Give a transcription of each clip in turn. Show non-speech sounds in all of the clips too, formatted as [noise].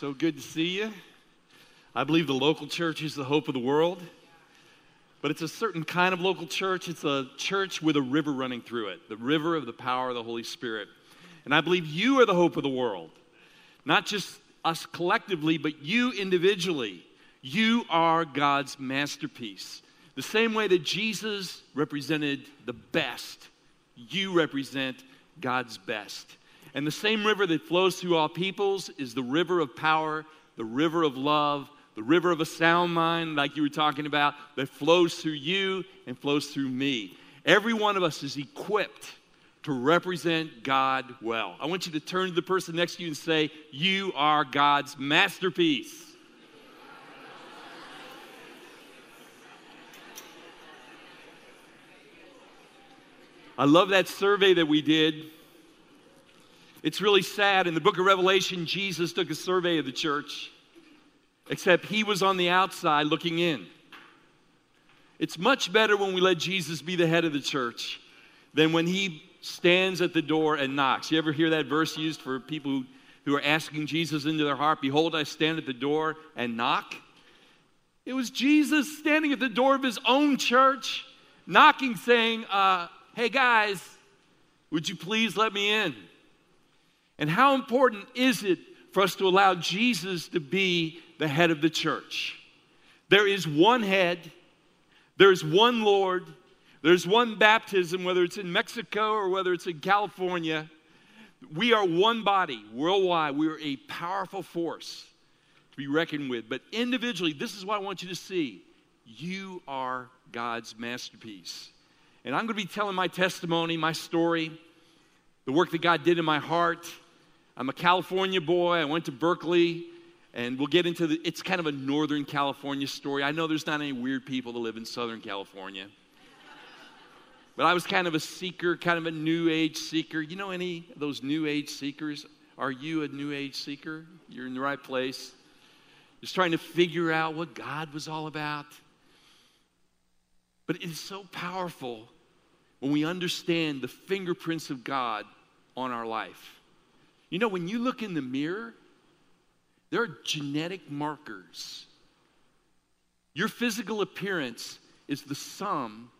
So good to see you. I believe the local church is the hope of the world, but it's a certain kind of local church. It's a church with a river running through it, the river of the power of the Holy Spirit. And I believe you are the hope of the world, not just us collectively, but you individually. You are God's masterpiece. The same way that Jesus represented the best, you represent God's best. And the same river that flows through all peoples is the river of power, the river of love, the river of a sound mind, like you were talking about, that flows through you and flows through me. Every one of us is equipped to represent God well. I want you to turn to the person next to you and say, You are God's masterpiece. I love that survey that we did it's really sad. In the book of Revelation, Jesus took a survey of the church, except he was on the outside looking in. It's much better when we let Jesus be the head of the church than when he stands at the door and knocks. You ever hear that verse used for people who, who are asking Jesus into their heart? Behold, I stand at the door and knock. It was Jesus standing at the door of his own church, knocking, saying, uh, Hey guys, would you please let me in? And how important is it for us to allow Jesus to be the head of the church? There is one head, there's one Lord, there's one baptism, whether it's in Mexico or whether it's in California. We are one body worldwide. We are a powerful force to be reckoned with. But individually, this is what I want you to see you are God's masterpiece. And I'm going to be telling my testimony, my story, the work that God did in my heart I'm a California boy. I went to Berkeley, and we'll get into the, it's kind of a Northern California story. I know there's not any weird people that live in Southern California. But I was kind of a seeker, kind of a new age seeker. You know any of those new age seekers? Are you a new age seeker? You're in the right place. Just trying to figure out what God was all about. But it is so powerful when we understand the fingerprints of God on our life. You know, when you look in the mirror, there are genetic markers. Your physical appearance is the sum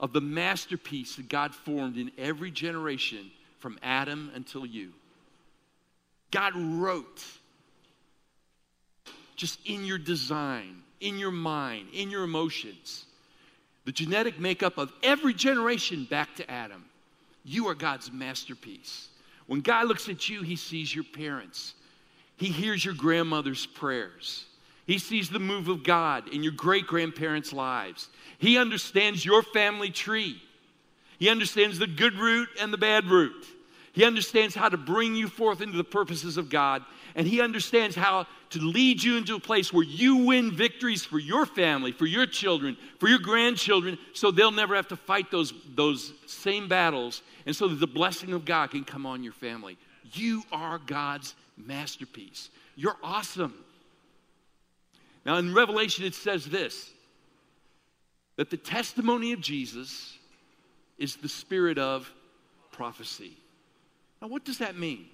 of the masterpiece that God formed in every generation from Adam until you. God wrote just in your design, in your mind, in your emotions, the genetic makeup of every generation back to Adam. You are God's masterpiece. When God looks at you, he sees your parents. He hears your grandmother's prayers. He sees the move of God in your great grandparents' lives. He understands your family tree. He understands the good root and the bad root. He understands how to bring you forth into the purposes of God. And He understands how to lead you into a place where you win victories for your family, for your children, for your grandchildren, so they'll never have to fight those, those same battles and so that the blessing of God can come on your family. You are God's masterpiece. You're awesome. Now, in Revelation, it says this that the testimony of Jesus is the spirit of prophecy. Now, what does that mean?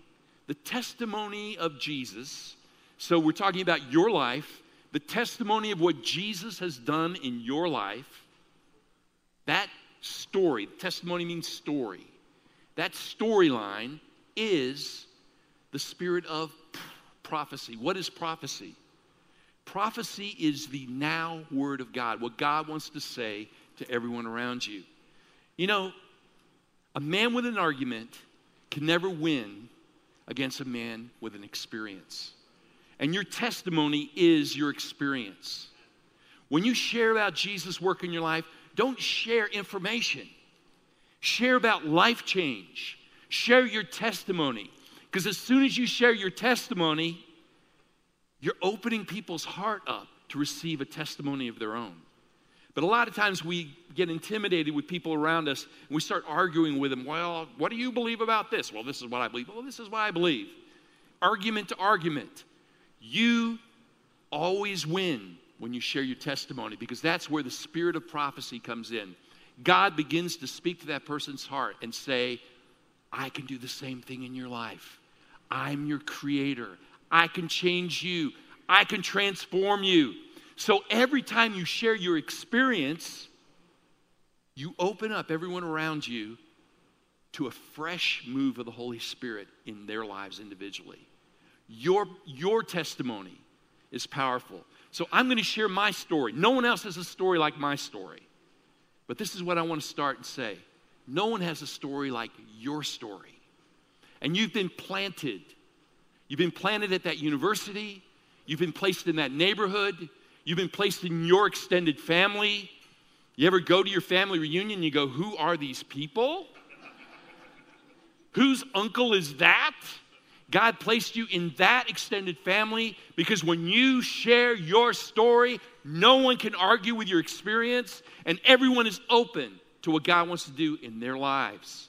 The testimony of Jesus, so we're talking about your life, the testimony of what Jesus has done in your life, that story, testimony means story. That storyline is the spirit of prophecy. What is prophecy? Prophecy is the now word of God, what God wants to say to everyone around you. You know, a man with an argument can never win against a man with an experience. And your testimony is your experience. When you share about Jesus' work in your life, don't share information. Share about life change. Share your testimony. Because as soon as you share your testimony, you're opening people's heart up to receive a testimony of their own. But a lot of times we get intimidated with people around us and we start arguing with them. Well, what do you believe about this? Well, this is what I believe. Well, this is what I believe. Argument to argument. You always win when you share your testimony because that's where the spirit of prophecy comes in. God begins to speak to that person's heart and say, I can do the same thing in your life. I'm your creator. I can change you, I can transform you. So every time you share your experience, you open up everyone around you to a fresh move of the Holy Spirit in their lives individually. Your, your testimony is powerful. So I'm going to share my story. No one else has a story like my story. But this is what I want to start and say no one has a story like your story. And you've been planted. You've been planted at that university. You've been placed in that neighborhood. You've been placed in your extended family. You ever go to your family reunion you go, Who are these people? Whose uncle is that? God placed you in that extended family because when you share your story, no one can argue with your experience, and everyone is open to what God wants to do in their lives.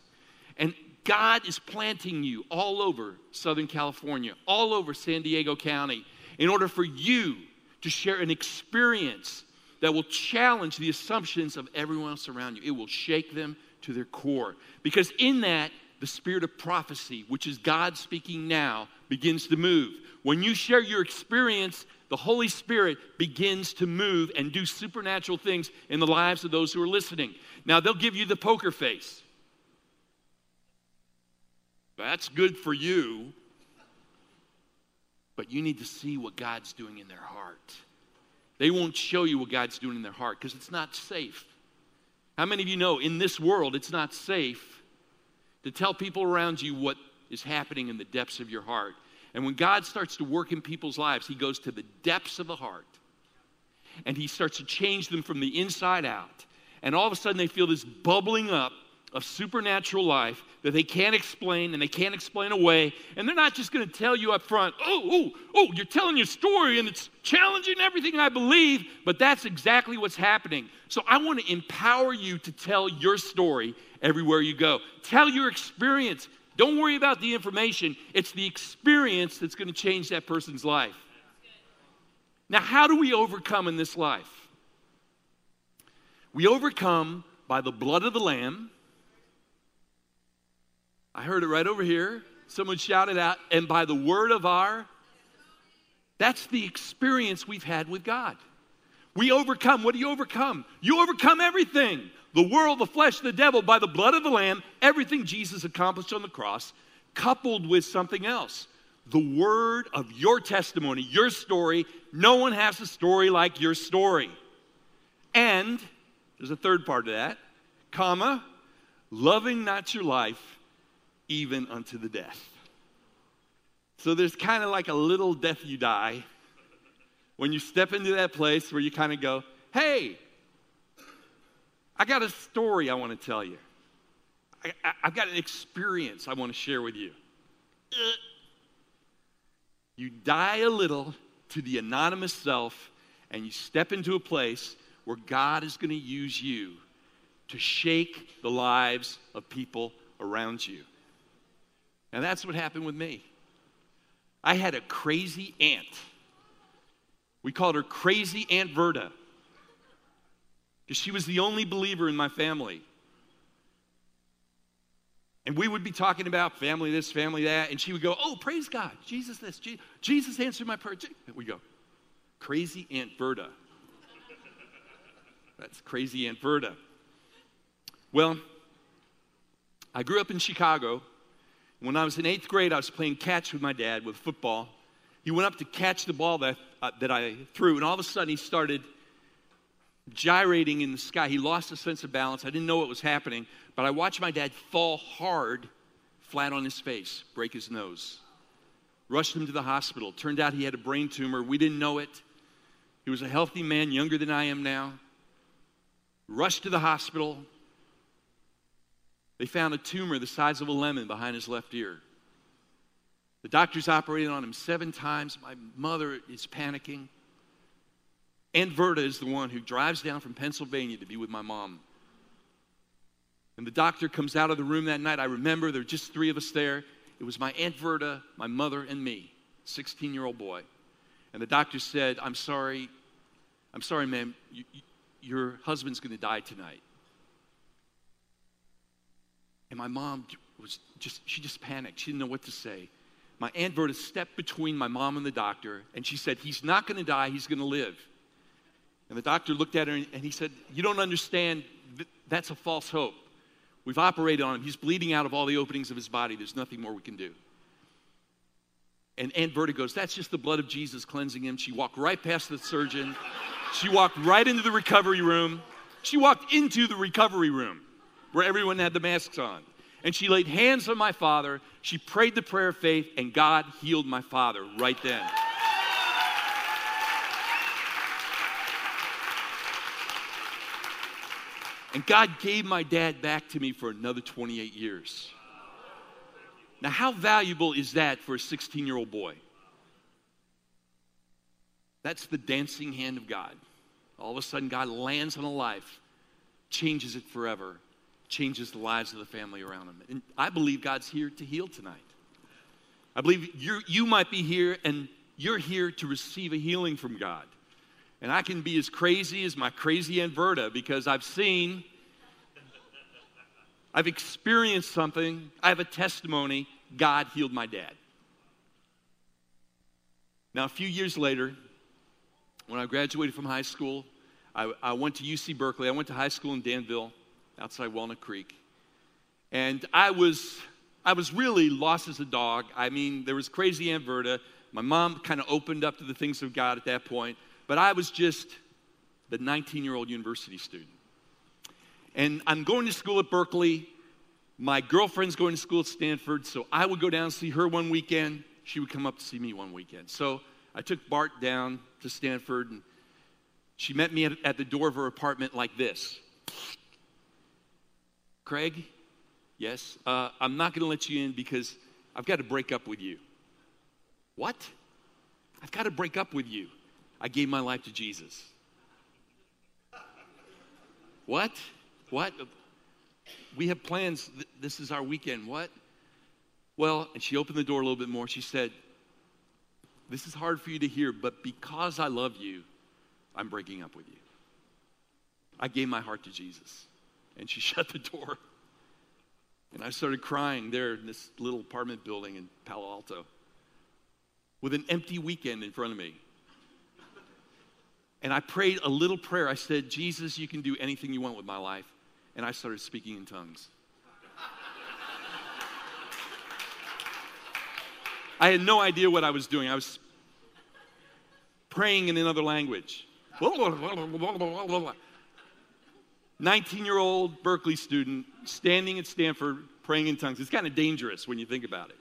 And God is planting you all over Southern California, all over San Diego County, in order for you to share an experience that will challenge the assumptions of everyone else around you. It will shake them to their core. Because in that, the spirit of prophecy, which is God speaking now, begins to move. When you share your experience, the Holy Spirit begins to move and do supernatural things in the lives of those who are listening. Now, they'll give you the poker face. That's good for you. But you need to see what God's doing in their heart. They won't show you what God's doing in their heart because it's not safe. How many of you know in this world it's not safe to tell people around you what is happening in the depths of your heart? And when God starts to work in people's lives, He goes to the depths of the heart and He starts to change them from the inside out. And all of a sudden, they feel this bubbling up of supernatural life that they can't explain and they can't explain away. And they're not just going to tell you up front, oh, oh, oh, you're telling your story and it's challenging everything I believe, but that's exactly what's happening. So I want to empower you to tell your story everywhere you go. Tell your experience. Don't worry about the information, it's the experience that's going to change that person's life. Now, how do we overcome in this life? We overcome by the blood of the Lamb I heard it right over here. Someone shouted out, and by the word of our, that's the experience we've had with God. We overcome. What do you overcome? You overcome everything the world, the flesh, the devil by the blood of the Lamb, everything Jesus accomplished on the cross, coupled with something else the word of your testimony, your story. No one has a story like your story. And there's a third part of that, comma, loving not your life even unto the death. So there's kind of like a little death you die when you step into that place where you kind of go, hey, I got a story I want to tell you. I, have got an experience I want to share with you. You die a little to the anonymous self, and you step into a place where God is going to use you to shake the lives of people around you. And that's what happened with me. I had a crazy aunt. We called her Crazy Aunt Verda because she was the only believer in my family. And we would be talking about family this, family that, and she would go, Oh, praise God, Jesus this, Jesus answered my prayer. We go, Crazy Aunt Verda. That's Crazy Aunt Verda. Well, I grew up in Chicago when I was in eighth grade, I was playing catch with my dad with football. He went up to catch the ball that, uh, that I threw, and all of a sudden he started gyrating in the sky. He lost his sense of balance. I didn't know what was happening, but I watched my dad fall hard, flat on his face, break his nose. Rushed him to the hospital. Turned out he had a brain tumor. We didn't know it. He was a healthy man, younger than I am now. Rushed to the hospital. They found a tumor the size of a lemon behind his left ear. The doctors operated on him seven times. My mother is panicking. Aunt Verda is the one who drives down from Pennsylvania to be with my mom. And the doctor comes out of the room that night. I remember there were just three of us there. It was my Aunt Verda, my mother, and me, 16 year old boy. And the doctor said, I'm sorry, I'm sorry, ma'am, you, you, your husband's going to die tonight. And my mom was just, she just panicked. She didn't know what to say. my Aunt Verta stepped between my mom and the doctor, and she said, He's not going to die, he's going to live. And the doctor looked at her and he said, You don't understand, that's a false hope. We've operated on him. He's bleeding out of all the openings of his body. There's nothing more we can do. And Aunt Verta goes, That's just the blood of Jesus cleansing him. She walked right past the surgeon. She walked right into the recovery room. She walked into the recovery room where everyone had the masks on. And she laid hands on my father. She prayed the prayer of faith, and God healed my father right then. And God gave my dad back to me for another 28 years. Now, how valuable is that for a 16 year old boy? That's the dancing hand of God. All of a sudden, God lands on a life, changes it forever, changes the lives of the family around him. And I believe God's here to heal tonight. I believe you you might be here and you're here to receive a healing from God. And I can be as crazy as my crazy Aunt because I've seen, I've experienced something, I have a testimony. God healed my dad. Now, a few years later, when I graduated from high school, I, I went to UC Berkeley. I went to high school in Danville, outside Walnut Creek. And I was, I was really lost as a dog. I mean, there was crazy Aunt Verta. My mom kind of opened up to the things of God at that point. But I was just the 19 year old university student. And I'm going to school at Berkeley. My girlfriend's going to school at Stanford, so I would go down and see her one weekend. She would come up to see me one weekend. So I took BART down to Stanford, and she met me at, at the door of her apartment like this Craig, yes, uh, I'm not going to let you in because I've got to break up with you. What? I've got to break up with you. I gave my life to Jesus. What? What? We have plans. This is our weekend. What? Well, and she opened the door a little bit more. She said, This is hard for you to hear, but because I love you, I'm breaking up with you. I gave my heart to Jesus. And she [laughs] shut the door. And I started crying there in this little apartment building in Palo Alto with an empty weekend in front of me. And I prayed a little prayer. I said, Jesus, you can do anything you want with my life. And I started speaking in tongues. I had no idea what I was doing. I was praying in another language. [laughs] 19 year old Berkeley student standing at Stanford praying in tongues. It's kind of dangerous when you think about it.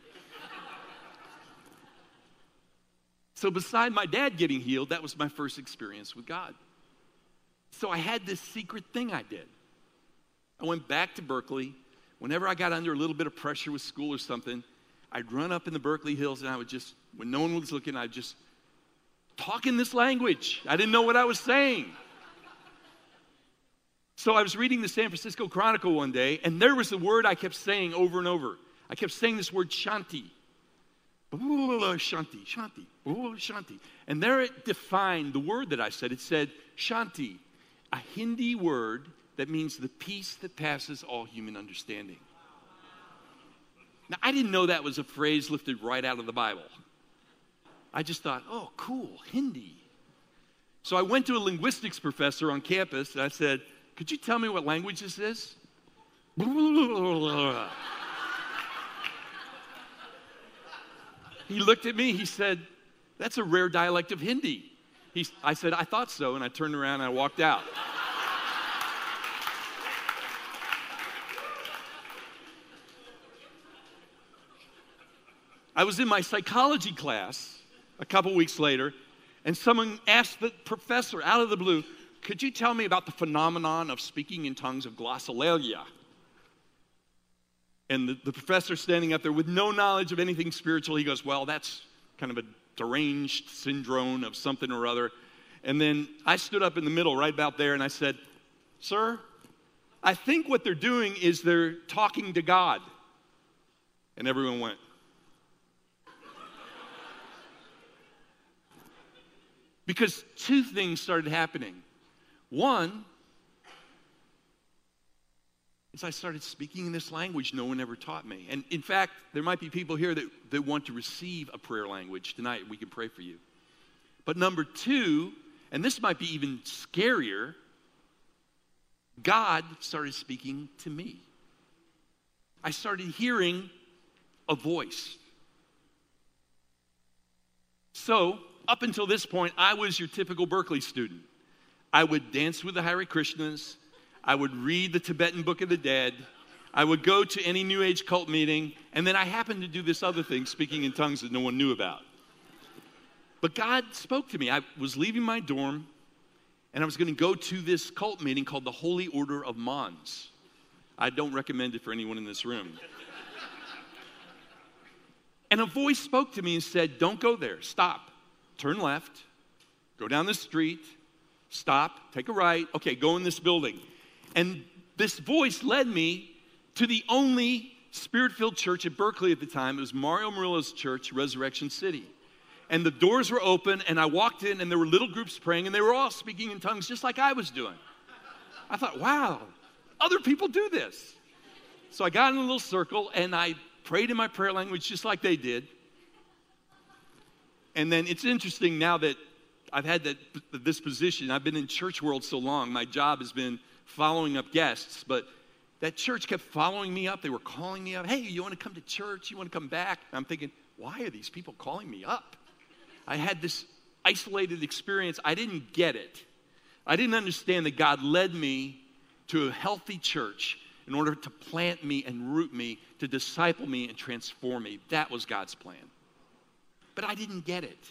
So, beside my dad getting healed, that was my first experience with God. So, I had this secret thing I did. I went back to Berkeley. Whenever I got under a little bit of pressure with school or something, I'd run up in the Berkeley Hills and I would just, when no one was looking, I'd just talk in this language. I didn't know what I was saying. So I was reading the San Francisco Chronicle one day, and there was the word I kept saying over and over. I kept saying this word shanti. Shanti, Shanti, Shanti. And there it defined the word that I said. It said Shanti, a Hindi word that means the peace that passes all human understanding. Now, I didn't know that was a phrase lifted right out of the Bible. I just thought, oh, cool, Hindi. So I went to a linguistics professor on campus and I said, could you tell me what language this is? He looked at me, he said, That's a rare dialect of Hindi. He, I said, I thought so, and I turned around and I walked out. I was in my psychology class a couple weeks later, and someone asked the professor out of the blue, Could you tell me about the phenomenon of speaking in tongues of glossolalia? And the, the professor standing up there with no knowledge of anything spiritual, he goes, Well, that's kind of a deranged syndrome of something or other. And then I stood up in the middle, right about there, and I said, Sir, I think what they're doing is they're talking to God. And everyone went, [laughs] Because two things started happening. One, as I started speaking in this language no one ever taught me. And in fact, there might be people here that, that want to receive a prayer language tonight. We can pray for you. But number two, and this might be even scarier, God started speaking to me. I started hearing a voice. So, up until this point, I was your typical Berkeley student. I would dance with the Hare Krishnas. I would read the Tibetan Book of the Dead. I would go to any New Age cult meeting, and then I happened to do this other thing, speaking in tongues that no one knew about. But God spoke to me. I was leaving my dorm, and I was going to go to this cult meeting called the Holy Order of MANS. I don't recommend it for anyone in this room. and a voice spoke to me and said, Don't go there. Stop. Turn left. Go down the street. Stop. Take a right. Okay, go in this building. And this voice led me to the only spirit filled church at Berkeley at the time. It was Mario Murillo's church, Resurrection City. And the doors were open, and I walked in, and there were little groups praying, and they were all speaking in tongues just like I was doing. I thought, wow, other people do this. So I got in a little circle, and I prayed in my prayer language just like they did. And then it's interesting now that I've had that, this position, I've been in church world so long, my job has been following up guests, but that church kept following me up. They were calling me up. Hey, you want to come to church? You want to come back? And I'm thinking, why are these people calling me up? I had this isolated experience. I didn't get it. I didn't understand that God led me to a healthy church in order to plant me and root me, to disciple me and transform me. That was God's plan. But I didn't get it.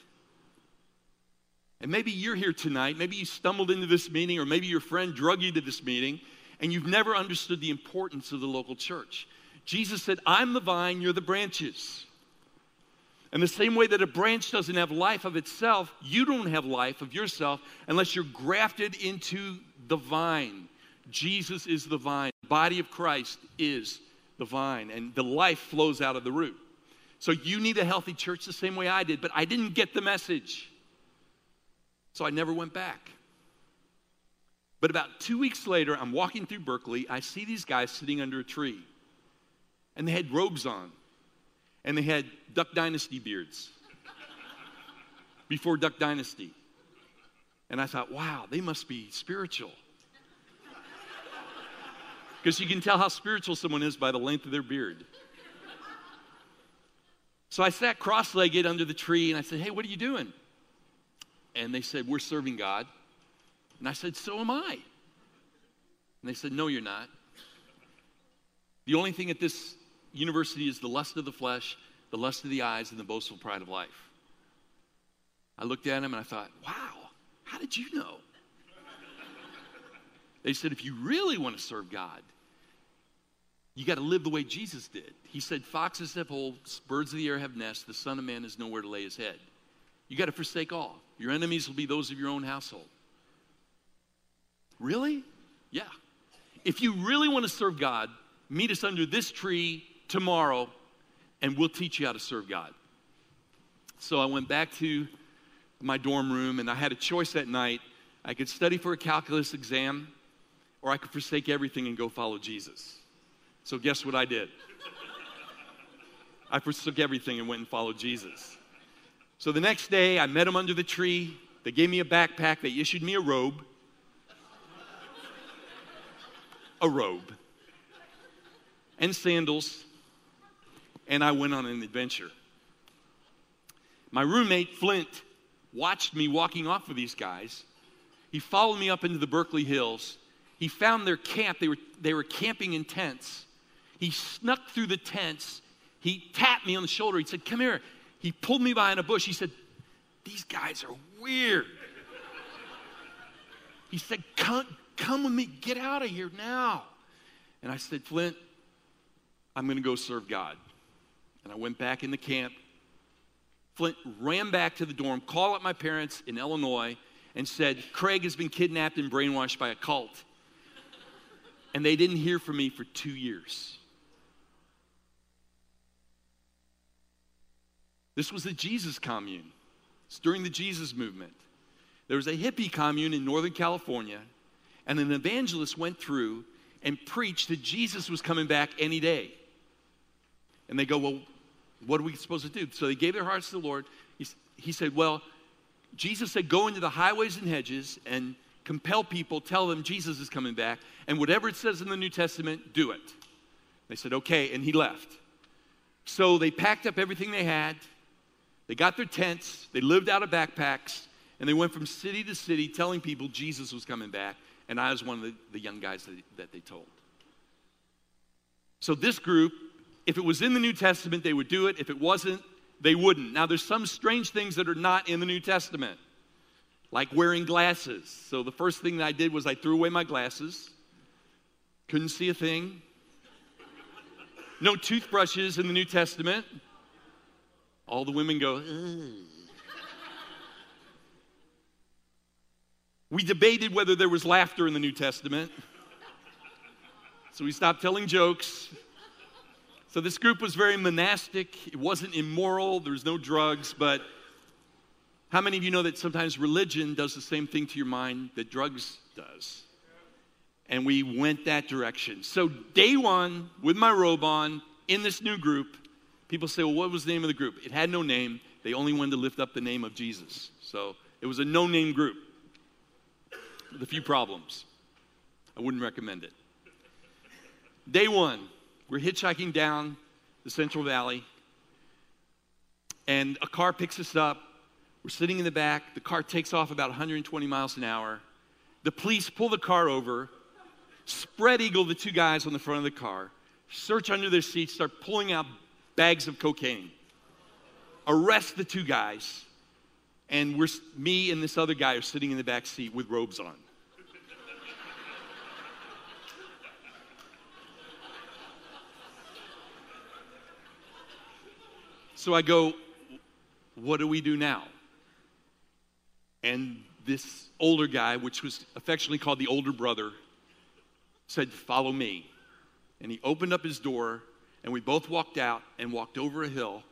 And maybe you're here tonight, maybe you stumbled into this meeting, or maybe your friend drug you to this meeting, and you've never understood the importance of the local church. Jesus said, I'm the vine, you're the branches. And the same way that a branch doesn't have life of itself, you don't have life of yourself unless you're grafted into the vine. Jesus is the vine. The body of Christ is the vine, and the life flows out of the root. So you need a healthy church the same way I did, but I didn't get the message. So I never went back. But about two weeks later, I'm walking through Berkeley. I see these guys sitting under a tree. And they had robes on. And they had Duck Dynasty beards. [laughs] Before Duck Dynasty. And I thought, wow, they must be spiritual. [laughs] Because you can tell how spiritual someone is by the length of their beard. So I sat cross legged under the tree and I said, hey, what are you doing? And they said, We're serving God. And I said, So am I. And they said, No, you're not. The only thing at this university is the lust of the flesh, the lust of the eyes, and the boastful pride of life. I looked at him and I thought, Wow, how did you know? They said, If you really want to serve God, you got to live the way Jesus did. He said, Foxes have holes, birds of the air have nests, the Son of Man has nowhere to lay his head. You got to forsake all. Your enemies will be those of your own household. Really? Yeah. If you really want to serve God, meet us under this tree tomorrow and we'll teach you how to serve God. So I went back to my dorm room and I had a choice that night. I could study for a calculus exam or I could forsake everything and go follow Jesus. So guess what I did? I forsook everything and went and followed Jesus. So the next day, I met them under the tree. They gave me a backpack. They issued me a robe. a robe. And sandals. And I went on an adventure. My roommate, Flint, watched me walking off with these guys. He followed me up into the Berkeley Hills. He found their camp. They were, they were camping in tents. He snuck through the tents. He tapped me on the shoulder. He said, Come here. He pulled me behind a bush. He said, These guys are weird. He said, Come, come with me. Get out of here now. And I said, Flint, I'm going to go serve God. And I went back in the camp. Flint ran back to the dorm, called up my parents in Illinois, and said, Craig has been kidnapped and brainwashed by a cult. And they didn't hear from me for two years. This was the Jesus commune. It's during the Jesus movement. There was a hippie commune in Northern California, and an evangelist went through and preached that Jesus was coming back any day. And they go, Well, what are we supposed to do? So they gave their hearts to the Lord. He, he said, Well, Jesus said, Go into the highways and hedges and compel people, tell them Jesus is coming back, and whatever it says in the New Testament, do it. They said, Okay, and he left. So they packed up everything they had, they got their tents, they lived out of backpacks, and they went from city to city telling people Jesus was coming back. And I was one of the, the young guys that, that they told. So this group, if it was in the New Testament, they would do it. If it wasn't, they wouldn't. Now, there's some strange things that are not in the New Testament, like wearing glasses. So the first thing that I did was I threw away my glasses, couldn't see a thing. No toothbrushes in the New Testament. All the women go. We debated whether there was laughter in the New Testament. So we stopped telling jokes. So this group was very monastic. It wasn't immoral. There's no drugs. But how many of you know that sometimes religion does the same thing to your mind that drugs does? And we went that direction. So day one, with my robe on, in this new group, people say, well, what was the name of the group? It had no name. They only wanted to lift up the name of Jesus. So it was a no name group with a few problems. I wouldn't recommend it. Day one, we're hitchhiking down the Central Valley, and a car picks us up. We're sitting in the back. The car takes off about 120 miles an hour. The police pull the car over, spread eagle the two guys on the front of the car, search under their seats, start pulling out bags of cocaine, arrest the two guys, and we're, me and this other guy are sitting in the back seat with robes on. So I go, What do we do now? And this older guy, which was affectionately called the older brother, said, Follow me. And he opened up his door, and we both walked out and walked over a hill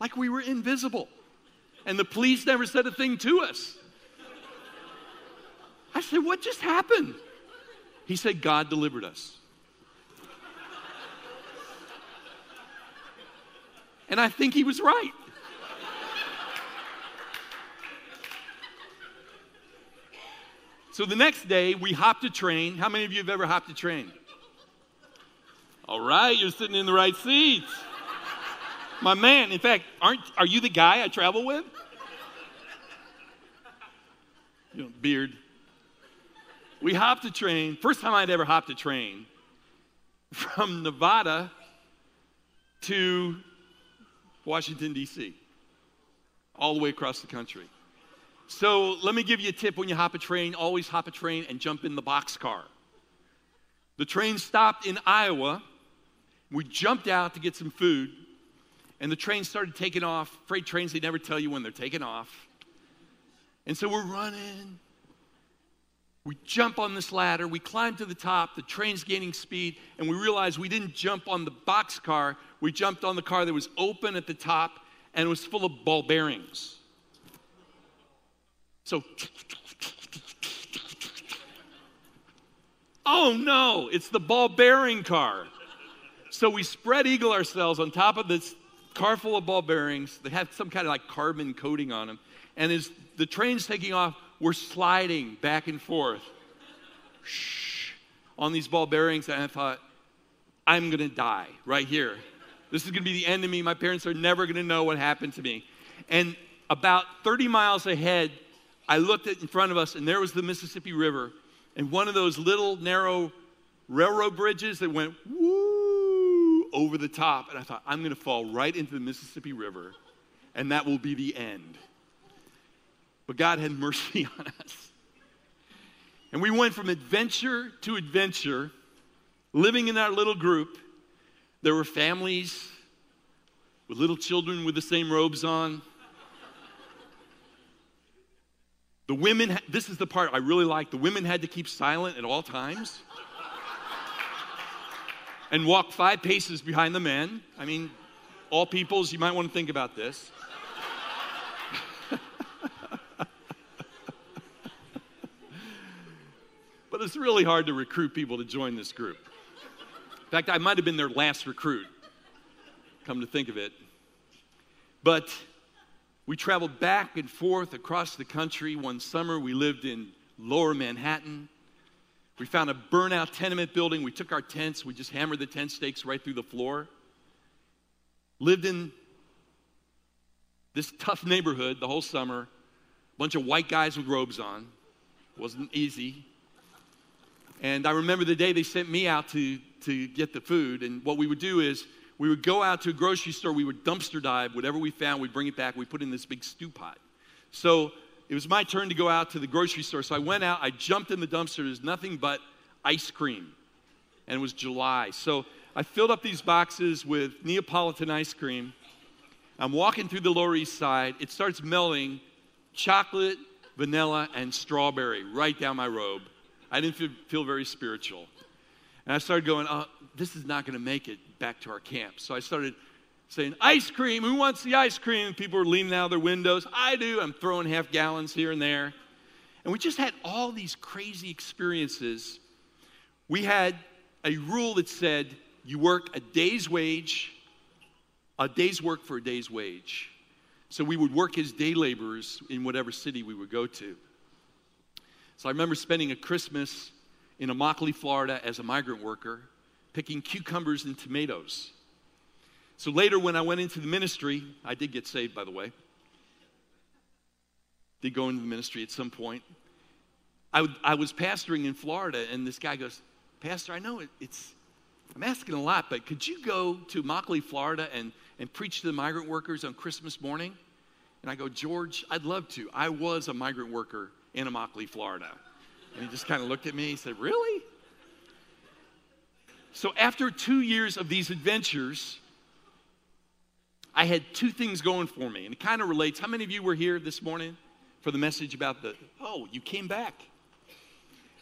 like we were invisible. And the police never said a thing to us. I said, What just happened? He said, God delivered us. And I think he was right. So the next day, we hopped a train. How many of you have ever hopped a train? All right, you're sitting in the right seats. My man, in fact, aren't are you the guy I travel with? You know, beard. We hopped a train. First time I'd ever hopped a train from Nevada to Washington, D.C., all the way across the country. So let me give you a tip when you hop a train always hop a train and jump in the boxcar. The train stopped in Iowa. We jumped out to get some food, and the train started taking off. Freight trains, they never tell you when they're taking off. And so we're running. We jump on this ladder, we climb to the top, the train's gaining speed, and we realize we didn't jump on the box car, we jumped on the car that was open at the top and was full of ball bearings. So, [laughs] oh no, it's the ball bearing car. So we spread eagle ourselves on top of this car full of ball bearings. that have some kind of like carbon coating on them. And as the train's taking off, we're sliding back and forth shh, on these ball bearings. And I thought, I'm going to die right here. This is going to be the end of me. My parents are never going to know what happened to me. And about 30 miles ahead, I looked at in front of us, and there was the Mississippi River, and one of those little narrow railroad bridges that went over the top. And I thought, I'm going to fall right into the Mississippi River, and that will be the end. But God had mercy [laughs] on us. And we went from adventure to adventure, living in our little group there were families with little children with the same robes on. The women, this is the part I really like. The women had to keep silent at all times and walk five paces behind the men. I mean, all peoples, you might want to think about this. [laughs] but it's really hard to recruit people to join this group. In fact, I might have been their last recruit, come to think of it. But we traveled back and forth across the country. One summer, we lived in lower Manhattan. We found a burnout tenement building. We took our tents, we just hammered the tent stakes right through the floor. Lived in this tough neighborhood the whole summer. A bunch of white guys with robes on. Wasn't easy. And I remember the day they sent me out to, to get the food. And what we would do is we would go out to a grocery store, we would dumpster dive whatever we found, we'd bring it back, we put it in this big stew pot. So it was my turn to go out to the grocery store. So I went out, I jumped in the dumpster. There's nothing but ice cream. And it was July. So I filled up these boxes with Neapolitan ice cream. I'm walking through the Lower East Side. It starts melting chocolate, vanilla, and strawberry right down my robe. I didn't feel, feel very spiritual. And I started going, oh, this is not going to make it back to our camp. So I started saying, ice cream, who wants the ice cream? People were leaning out of their windows. I do. I'm throwing half gallons here and there. And we just had all these crazy experiences. We had a rule that said you work a day's wage, a day's work for a day's wage. So we would work as day laborers in whatever city we would go to. So I remember spending a Christmas in Immokalee, Florida as a migrant worker, picking cucumbers and tomatoes. So later, when I went into the ministry, I did get saved, by the way. Did go into the ministry at some point. I, was pastoring in Florida, and this guy goes, Pastor, I know it, it's, I'm asking a lot, but could you go to Immokalee, Florida, and, and preach to the migrant workers on Christmas morning? And I go, George, I'd love to. I was a migrant worker in Immokalee, Florida. And he just kind of looked at me. He said, Really? So after two years of these adventures, I had two things going for me, and it kind of relates. How many of you were here this morning for the message about the, oh, you came back?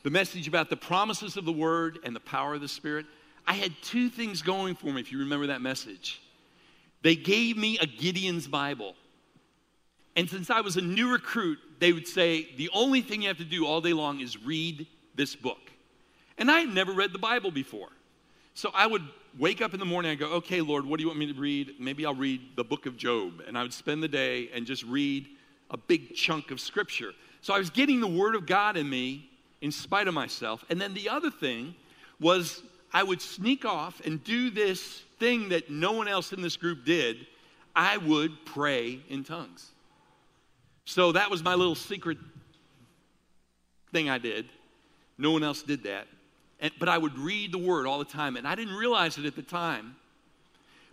The message about the promises of the word and the power of the Spirit. I had two things going for me, if you remember that message. They gave me a Gideon's Bible. And since I was a new recruit, they would say, the only thing you have to do all day long is read this book. And I had never read the Bible before. So I would wake up in the morning and go, okay, Lord, what do you want me to read? Maybe I'll read the book of Job. And I would spend the day and just read a big chunk of scripture. So I was getting the word of God in me in spite of myself. And then the other thing was I would sneak off and do this thing that no one else in this group did. I would pray in tongues. So that was my little secret thing I did. No one else did that. And, but I would read the word all the time, and I didn't realize it at the time.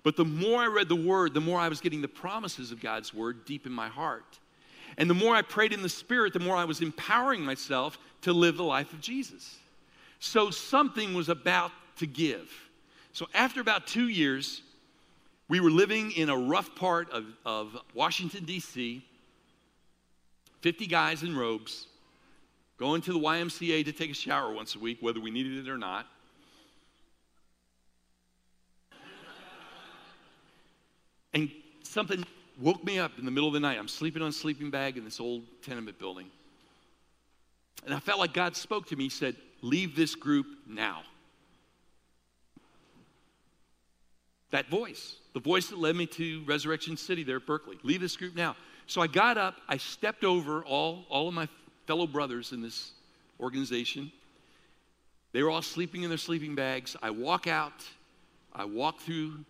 But the more I read the word, the more I was getting the promises of God's word deep in my heart. And the more I prayed in the Spirit, the more I was empowering myself to live the life of Jesus. So something was about to give. So after about two years, we were living in a rough part of, of Washington, D.C., 50 guys in robes going to the YMCA to take a shower once a week, whether we needed it or not. And something woke me up in the middle of the night. I'm sleeping on a sleeping bag in this old tenement building. And I felt like God spoke to me. He said, Leave this group now. That voice, the voice that led me to Resurrection City there at Berkeley, leave this group now. So I got up, I stepped over all, all of my fellow brothers in this organization. They were all sleeping in their sleeping bags. I walk out, I walk through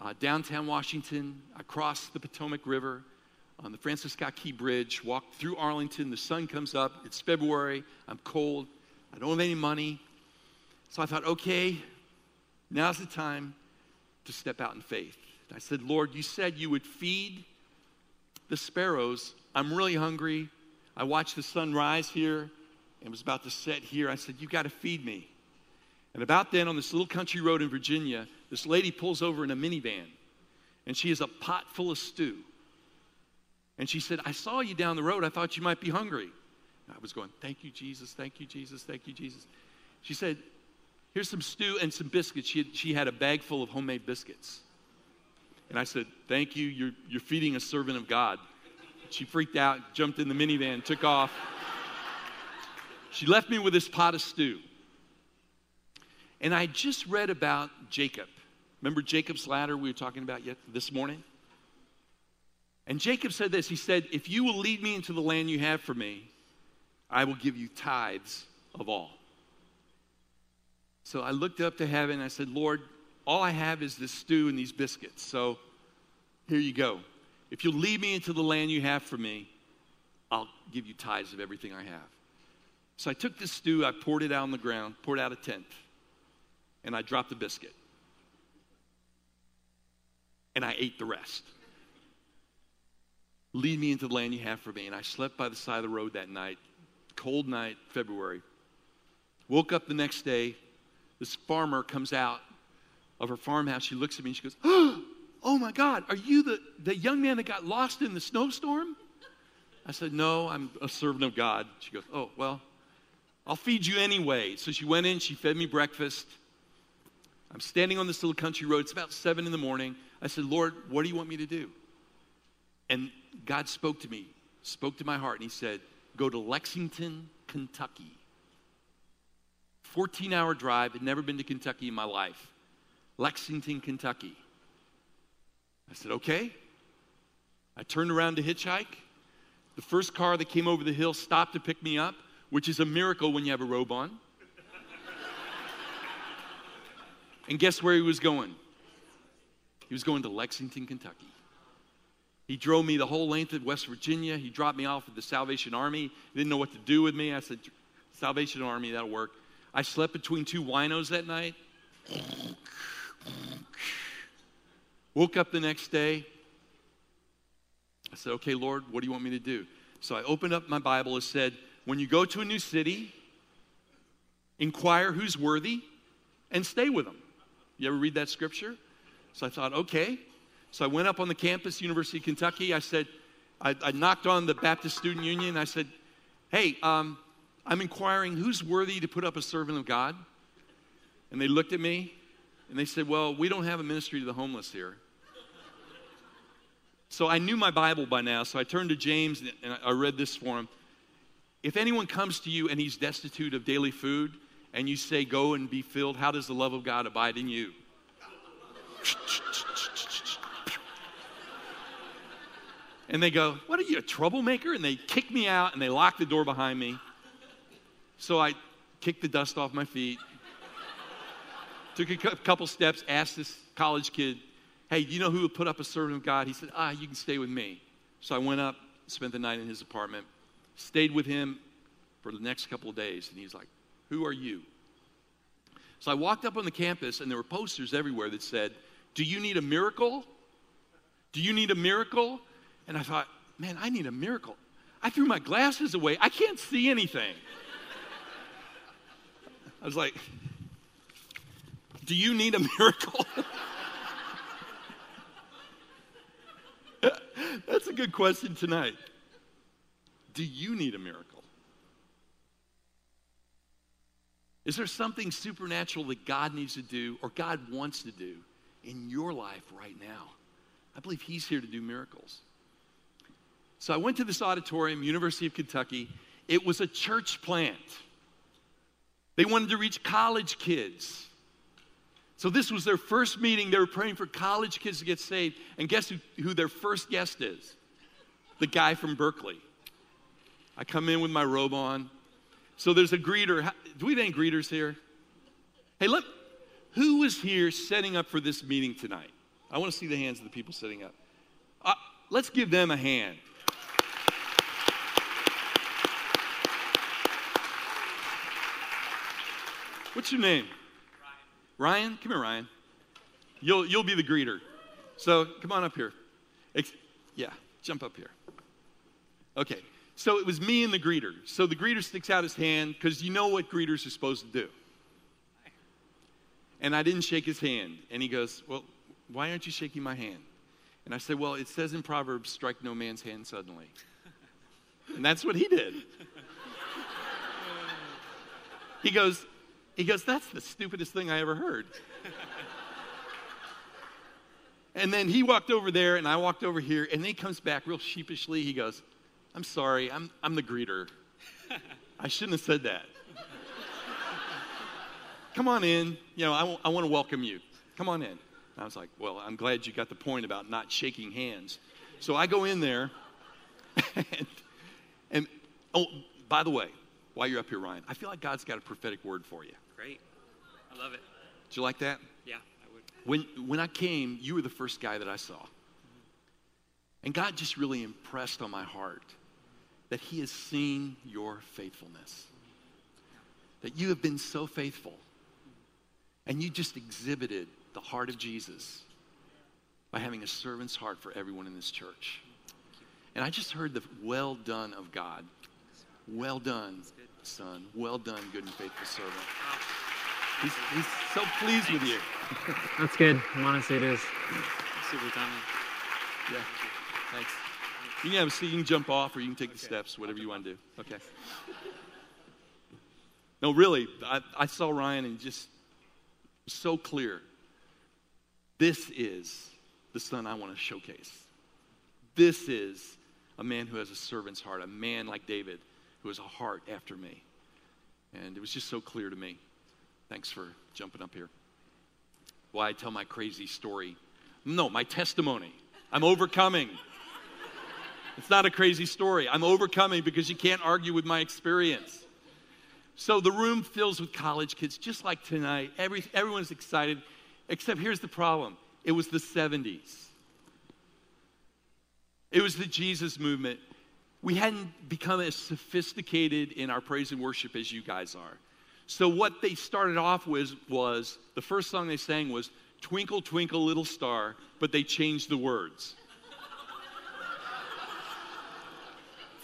uh, downtown Washington, I cross the Potomac River on the Francis Scott Key Bridge, walk through Arlington. The sun comes up. It's February. I'm cold. I don't have any money. So I thought, okay, now's the time to step out in faith. I said, Lord, you said you would feed the sparrows. I'm really hungry. I watched the sun rise here and was about to set here. I said, You got to feed me. And about then, on this little country road in Virginia, this lady pulls over in a minivan and she has a pot full of stew. And she said, I saw you down the road. I thought you might be hungry. And I was going, Thank you, Jesus. Thank you, Jesus. Thank you, Jesus. She said, Here's some stew and some biscuits. She had, she had a bag full of homemade biscuits. And I said, Thank you. You're, you're feeding a servant of God. She freaked out, jumped in the minivan, took off. She left me with this pot of stew. And I just read about Jacob. Remember Jacob's ladder we were talking about yet this morning? And Jacob said this He said, If you will lead me into the land you have for me, I will give you tithes of all. So I looked up to heaven and I said, Lord, all I have is this stew and these biscuits. So here you go. If you'll lead me into the land you have for me, I'll give you tithes of everything I have. So I took this stew, I poured it out on the ground, poured out a tenth, and I dropped the biscuit. And I ate the rest. Lead me into the land you have for me. And I slept by the side of the road that night, cold night, February. Woke up the next day. This farmer comes out of her farmhouse. She looks at me and she goes, Oh [gasps] Oh my God, are you the, the young man that got lost in the snowstorm? I said, No, I'm a servant of God. She goes, Oh, well, I'll feed you anyway. So she went in, she fed me breakfast. I'm standing on this little country road. It's about seven in the morning. I said, Lord, what do you want me to do? And God spoke to me, spoke to my heart, and He said, Go to Lexington, Kentucky. 14 hour drive. Had never been to Kentucky in my life. Lexington, Kentucky. I said, Okay. I turned around to hitchhike. The first car that came over the hill stopped to pick me up, which is a miracle when you have a robe on. [laughs] and guess where he was going? He was going to Lexington, Kentucky. He drove me the whole length of West Virginia. He dropped me off at the Salvation Army. He didn't know what to do with me. I said, Salvation Army, that'll work. I slept between two winos that night. Woke up the next day. I said, Okay, Lord, what do you want me to do? So I opened up my Bible. It said, When you go to a new city, inquire who's worthy and stay with them. You ever read that scripture? So I thought, okay. So I went up on the campus, University of Kentucky. I said, I, I knocked on the Baptist Student Union. I said, Hey, um, I'm inquiring who's worthy to put up a servant of God. And they looked at me and they said, Well, we don't have a ministry to the homeless here. [laughs] So I knew my Bible by now, so I turned to James and I read this for him. If anyone comes to you and he's destitute of daily food, and you say, Go and be filled, how does the love of God abide in you? [laughs] And they go, What are you, a troublemaker? And they kick me out and they lock the door behind me. So I kick the dust off my feet, took a couple steps, asked this college kid, Hey, you know who would put up a servant of God? He said, Ah, you can stay with me. So I went up, spent the night in his apartment, stayed with him for the next couple of days. And he's like, Who are you? So I walked up on the campus, and there were posters everywhere that said, Do you need a miracle? Do you need a miracle? And I thought, Man, I need a miracle. I threw my glasses away. I can't see anything. [laughs] I was like, Do you need a miracle? [laughs] That's a good question tonight. Do you need a miracle? Is there something supernatural that God needs to do or God wants to do in your life right now? I believe He's here to do miracles. So I went to this auditorium, University of Kentucky. It was a church plant. They wanted to reach college kids. So this was their first meeting. They were praying for college kids to get saved. And guess who, who their first guest is? The guy from Berkeley. I come in with my robe on. So there's a greeter. Do we have any greeters here? Hey, look, who was here setting up for this meeting tonight? I want to see the hands of the people sitting up. Uh, let's give them a hand. What's your name? Ryan. Come here, Ryan. You'll, you'll be the greeter. So come on up here. Ex- yeah, jump up here. Okay, so it was me and the greeter. So the greeter sticks out his hand because you know what greeters are supposed to do. And I didn't shake his hand. And he goes, Well, why aren't you shaking my hand? And I said, Well, it says in Proverbs, strike no man's hand suddenly. And that's what he did. [laughs] He goes, he goes, That's the stupidest thing I ever heard. and then he walked over there, and I walked over here, and then he comes back real sheepishly. He goes, I'm sorry, I'm, I'm the greeter. I shouldn't have said that. come on in. You know, I, w- I want to welcome you. Come on in. And I was like, well, I'm glad you got the point about not shaking hands. So I go in there, [laughs] and, and oh, by the way, while you're up here, Ryan, I feel like God's got a prophetic word for you. Great. I love it. Did you like that? Yeah, I would. When, when I came, you were the first guy that I saw. And God just really impressed on my heart that He has seen your faithfulness. That you have been so faithful. And you just exhibited the heart of Jesus by having a servant's heart for everyone in this church. And I just heard the well done of God. Well done, son. Well done, good and faithful servant. He's, he's so pleased with you. [laughs] That's good. Honestly, it is. Super timely. Yeah. Thanks. You can have a seat, you can jump off, or you can take the steps, whatever you want to do. Okay. No, really, I, I saw Ryan and just so clear. This is the son I want to showcase. This is a man who has a servant's heart, a man like David who has a heart after me. And it was just so clear to me. Thanks for jumping up here. Why I tell my crazy story. No, my testimony. I'm overcoming. It's not a crazy story. I'm overcoming because you can't argue with my experience. So the room fills with college kids, just like tonight. Every, everyone's excited, except here's the problem it was the 70s. It was the Jesus movement. We hadn't become as sophisticated in our praise and worship as you guys are. So what they started off with was the first song they sang was Twinkle Twinkle Little Star, but they changed the words.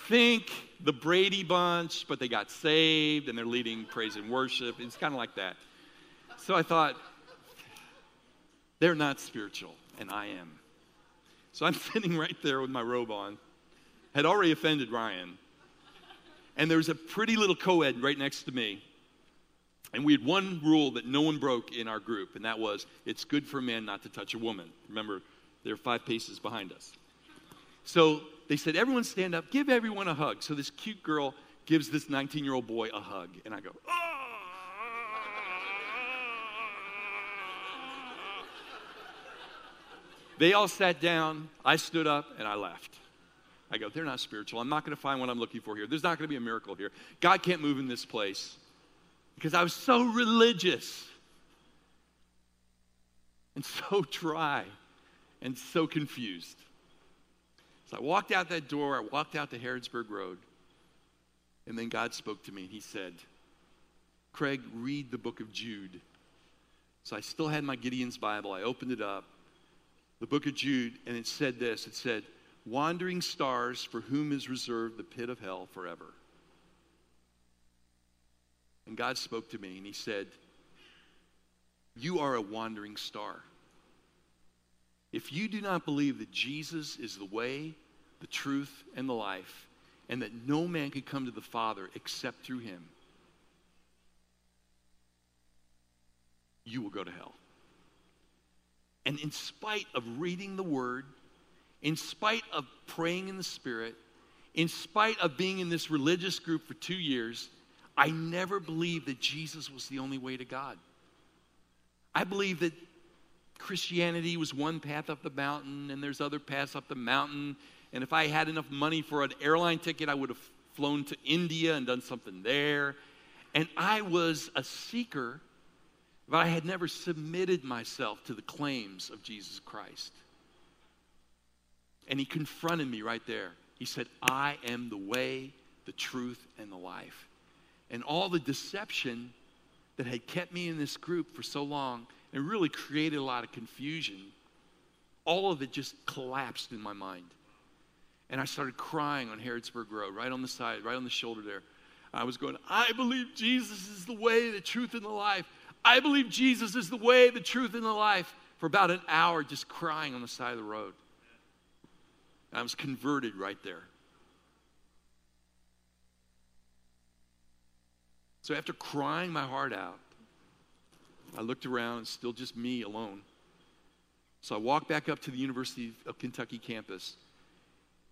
Think the Brady Bunch, but they got saved and they're leading praise and worship. It's kind of like that. So I thought, they're not spiritual, and I am. So I'm [laughs] sitting right there with my robe on, had already offended Ryan, and there was a pretty little co ed right next to me. And we had one rule that no one broke in our group, and that was it's good for men not to touch a woman. Remember, they're five paces behind us. So they said, everyone stand up, give everyone a hug. So this cute girl gives this 19 year old boy a hug, and I go, oh. They all sat down. I stood up and I left. I go, they're not spiritual. I'm not going to find what I'm looking for here. There's not going to be a miracle here. God can't move in this place because I was so religious and [laughs] so dry and so confused. So I walked out that door, I walked out to Harrodsburg Road, and then God spoke to me and He said, Craig, read the book of Jude. So I still had my Gideon's Bible. I opened it up the book of Jude, and it said this it said, Wandering stars for whom is reserved the pit of hell forever. And God spoke to me, and He said, You are a wandering star. If you do not believe that Jesus is the way, the truth, and the life, and that no man can come to the Father except through Him, you will go to hell. And in spite of reading the Word, in spite of praying in the Spirit, in spite of being in this religious group for two years, I never believed that Jesus was the only way to God. I believed that Christianity was one path up the mountain and there's other paths up the mountain. And if I had enough money for an airline ticket, I would have flown to India and done something there. And I was a seeker but I had never submitted myself to the claims of Jesus Christ. And he confronted me right there. He said, I am the way, the truth, and the life. And all the deception that had kept me in this group for so long and really created a lot of confusion, all of it just collapsed in my mind. And I started crying on Harrodsburg Road, right on the side, right on the shoulder there. I was going, I believe Jesus is the way, the truth, and the life. I believe Jesus is the way, the truth, and the life for about an hour just crying on the side of the road. I was converted right there. So after crying my heart out, I looked around, it's still just me alone. So I walked back up to the University of Kentucky campus,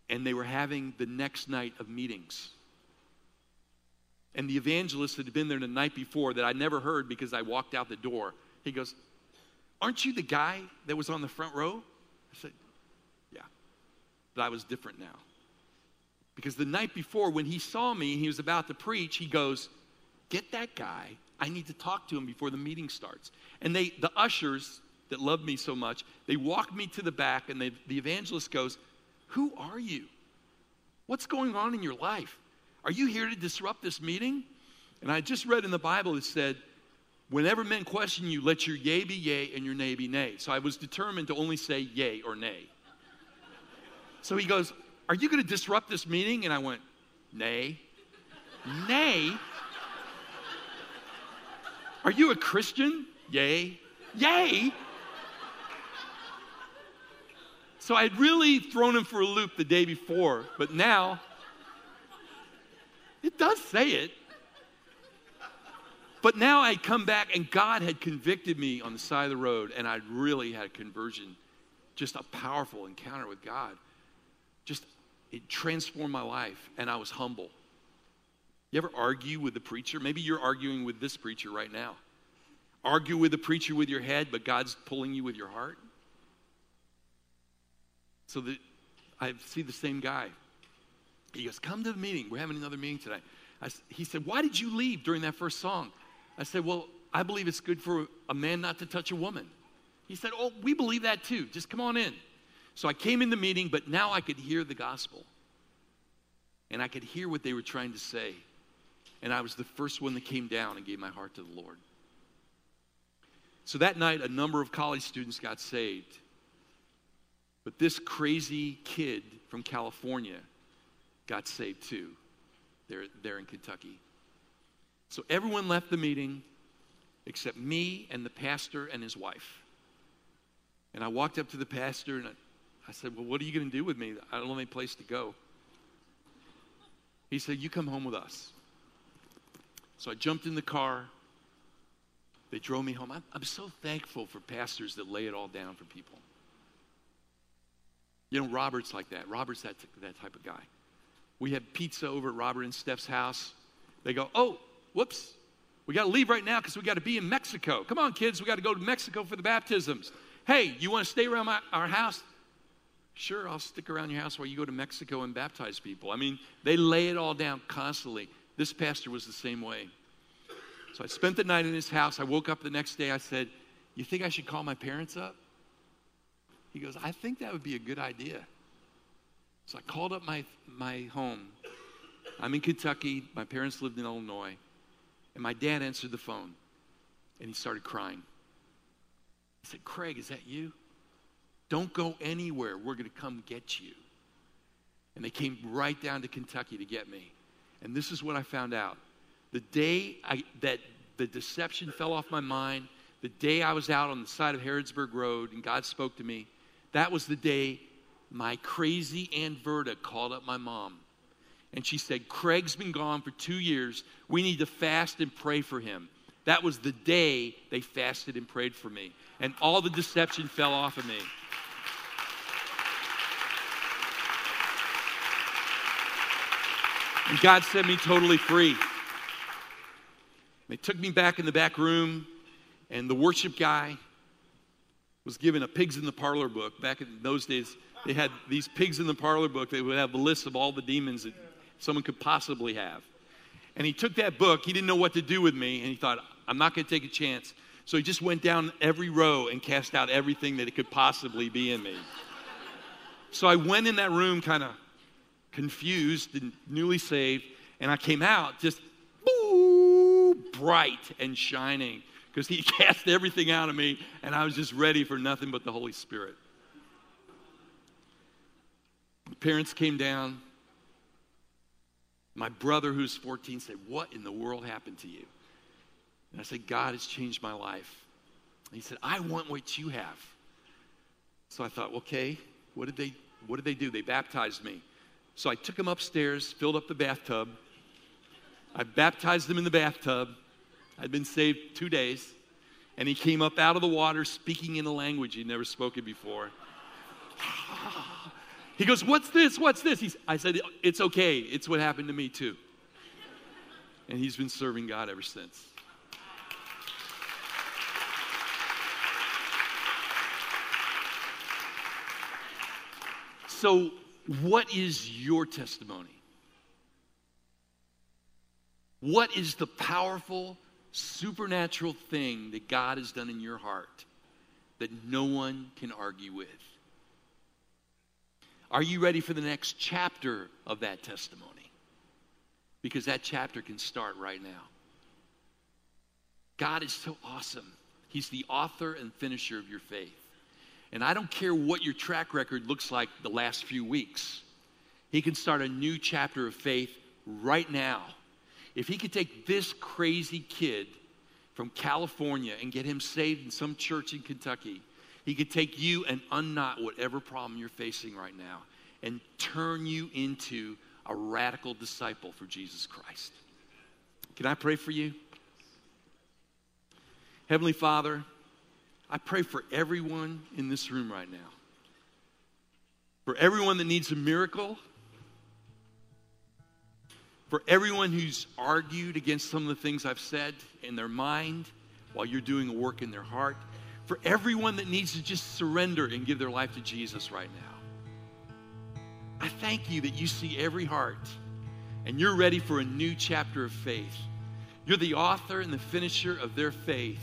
and they were having the next night of meetings. And the evangelist that had been there the night before that I never heard because I walked out the door, he goes, Aren't you the guy that was on the front row? I said. I was different now. Because the night before, when he saw me and he was about to preach, he goes, Get that guy. I need to talk to him before the meeting starts. And they, the ushers that loved me so much, they walked me to the back, and they, the evangelist goes, Who are you? What's going on in your life? Are you here to disrupt this meeting? And I just read in the Bible it said, Whenever men question you, let your yea be yea and your nay be nay. So I was determined to only say yea or nay. So he goes, Are you going to disrupt this meeting? And I went, Nay. Nay? Are you a Christian? Yea. Yea. So I'd really thrown him for a loop the day before, but now it does say it. But now I come back and God had convicted me on the side of the road, and I'd really had a conversion, just a powerful encounter with God. Just it transformed my life, and I was humble. You ever argue with the preacher? Maybe you're arguing with this preacher right now. Argue with the preacher with your head, but God's pulling you with your heart. So that I see the same guy. He goes, Come to the meeting. We're having another meeting today. I, he said, Why did you leave during that first song? I said, Well, I believe it's good for a man not to touch a woman. He said, Oh, we believe that too. Just come on in. So I came in the meeting, but now I could hear the gospel. And I could hear what they were trying to say. And I was the first one that came down and gave my heart to the Lord. So that night, a number of college students got saved. But this crazy kid from California got saved too. They're, in Kentucky. So everyone left the meeting except me and the pastor and his wife. And I walked up to the pastor and I, I said, Well, what are you going to do with me? I don't have any place to go. He said, You come home with us. So I jumped in the car. They drove me home. I'm, I'm so thankful for pastors that lay it all down for people. You know, Robert's like that. Robert's that, that type of guy. We had pizza over at Robert and Steph's house. They go, Oh, whoops, we got to leave right now because we got to be in Mexico. Come on, kids, we got to go to Mexico for the baptisms. Hey, you want to stay around my, our house? Sure, I'll stick around your house while you go to Mexico and baptize people. I mean, they lay it all down constantly. This pastor was the same way. So I spent the night in his house. I woke up the next day. I said, You think I should call my parents up? He goes, I think that would be a good idea. So I called up my, my home. I'm in Kentucky. My parents lived in Illinois. And my dad answered the phone and he started crying. He said, Craig, is that you? Don't go anywhere. We're going to come get you. And they came right down to Kentucky to get me. And this is what I found out. The day I, that the deception fell off my mind, the day I was out on the side of Harrodsburg Road and God spoke to me, that was the day my crazy Aunt Verda called up my mom. And she said, Craig's been gone for two years. We need to fast and pray for him. That was the day they fasted and prayed for me. And all the deception fell off of me. And God set me totally free. They took me back in the back room, and the worship guy was given a pigs in the parlor book. Back in those days, they had these pigs in the parlor book. They would have a list of all the demons that someone could possibly have. And he took that book. He didn't know what to do with me, and he thought, I'm not going to take a chance. So he just went down every row and cast out everything that it could possibly be in me. So I went in that room kind of confused and newly saved, and I came out just bright and shining because he [laughs] cast everything out of me, and I was just ready for nothing but the Holy Spirit. The parents came down. My brother, who's 14, said, What in the world happened to you? And I said, God has changed my life. And he said, I want what you have. So I thought, okay, what did they what did they do? They baptized me. So I took him upstairs, filled up the bathtub. I baptized him in the bathtub. I'd been saved two days. And he came up out of the water speaking in a language he'd never spoken before. [sighs] He goes, What's this? What's this? He's, I said, It's okay. It's what happened to me too. And he's been serving God ever since. So, what is your testimony? What is the powerful, supernatural thing that God has done in your heart that no one can argue with? Are you ready for the next chapter of that testimony? Because that chapter can start right now. God is so awesome. He's the author and finisher of your faith. And I don't care what your track record looks like the last few weeks. He can start a new chapter of faith right now. If he could take this crazy kid from California and get him saved in some church in Kentucky, he could take you and unknot whatever problem you're facing right now and turn you into a radical disciple for Jesus Christ. Can I pray for you? Heavenly Father, I pray for everyone in this room right now. For everyone that needs a miracle. For everyone who's argued against some of the things I've said in their mind while you're doing a work in their heart. For everyone that needs to just surrender and give their life to Jesus right now. I thank you that you see every heart and you're ready for a new chapter of faith. You're the author and the finisher of their faith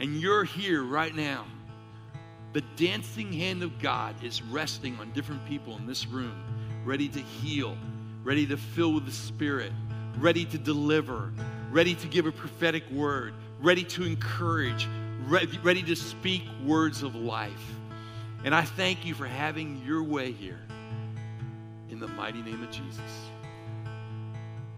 and you're here right now, the dancing hand of God is resting on different people in this room, ready to heal, ready to fill with the Spirit, ready to deliver, ready to give a prophetic word, ready to encourage, ready, to speak words of life. And I thank you for having your way here. In the mighty name of Jesus.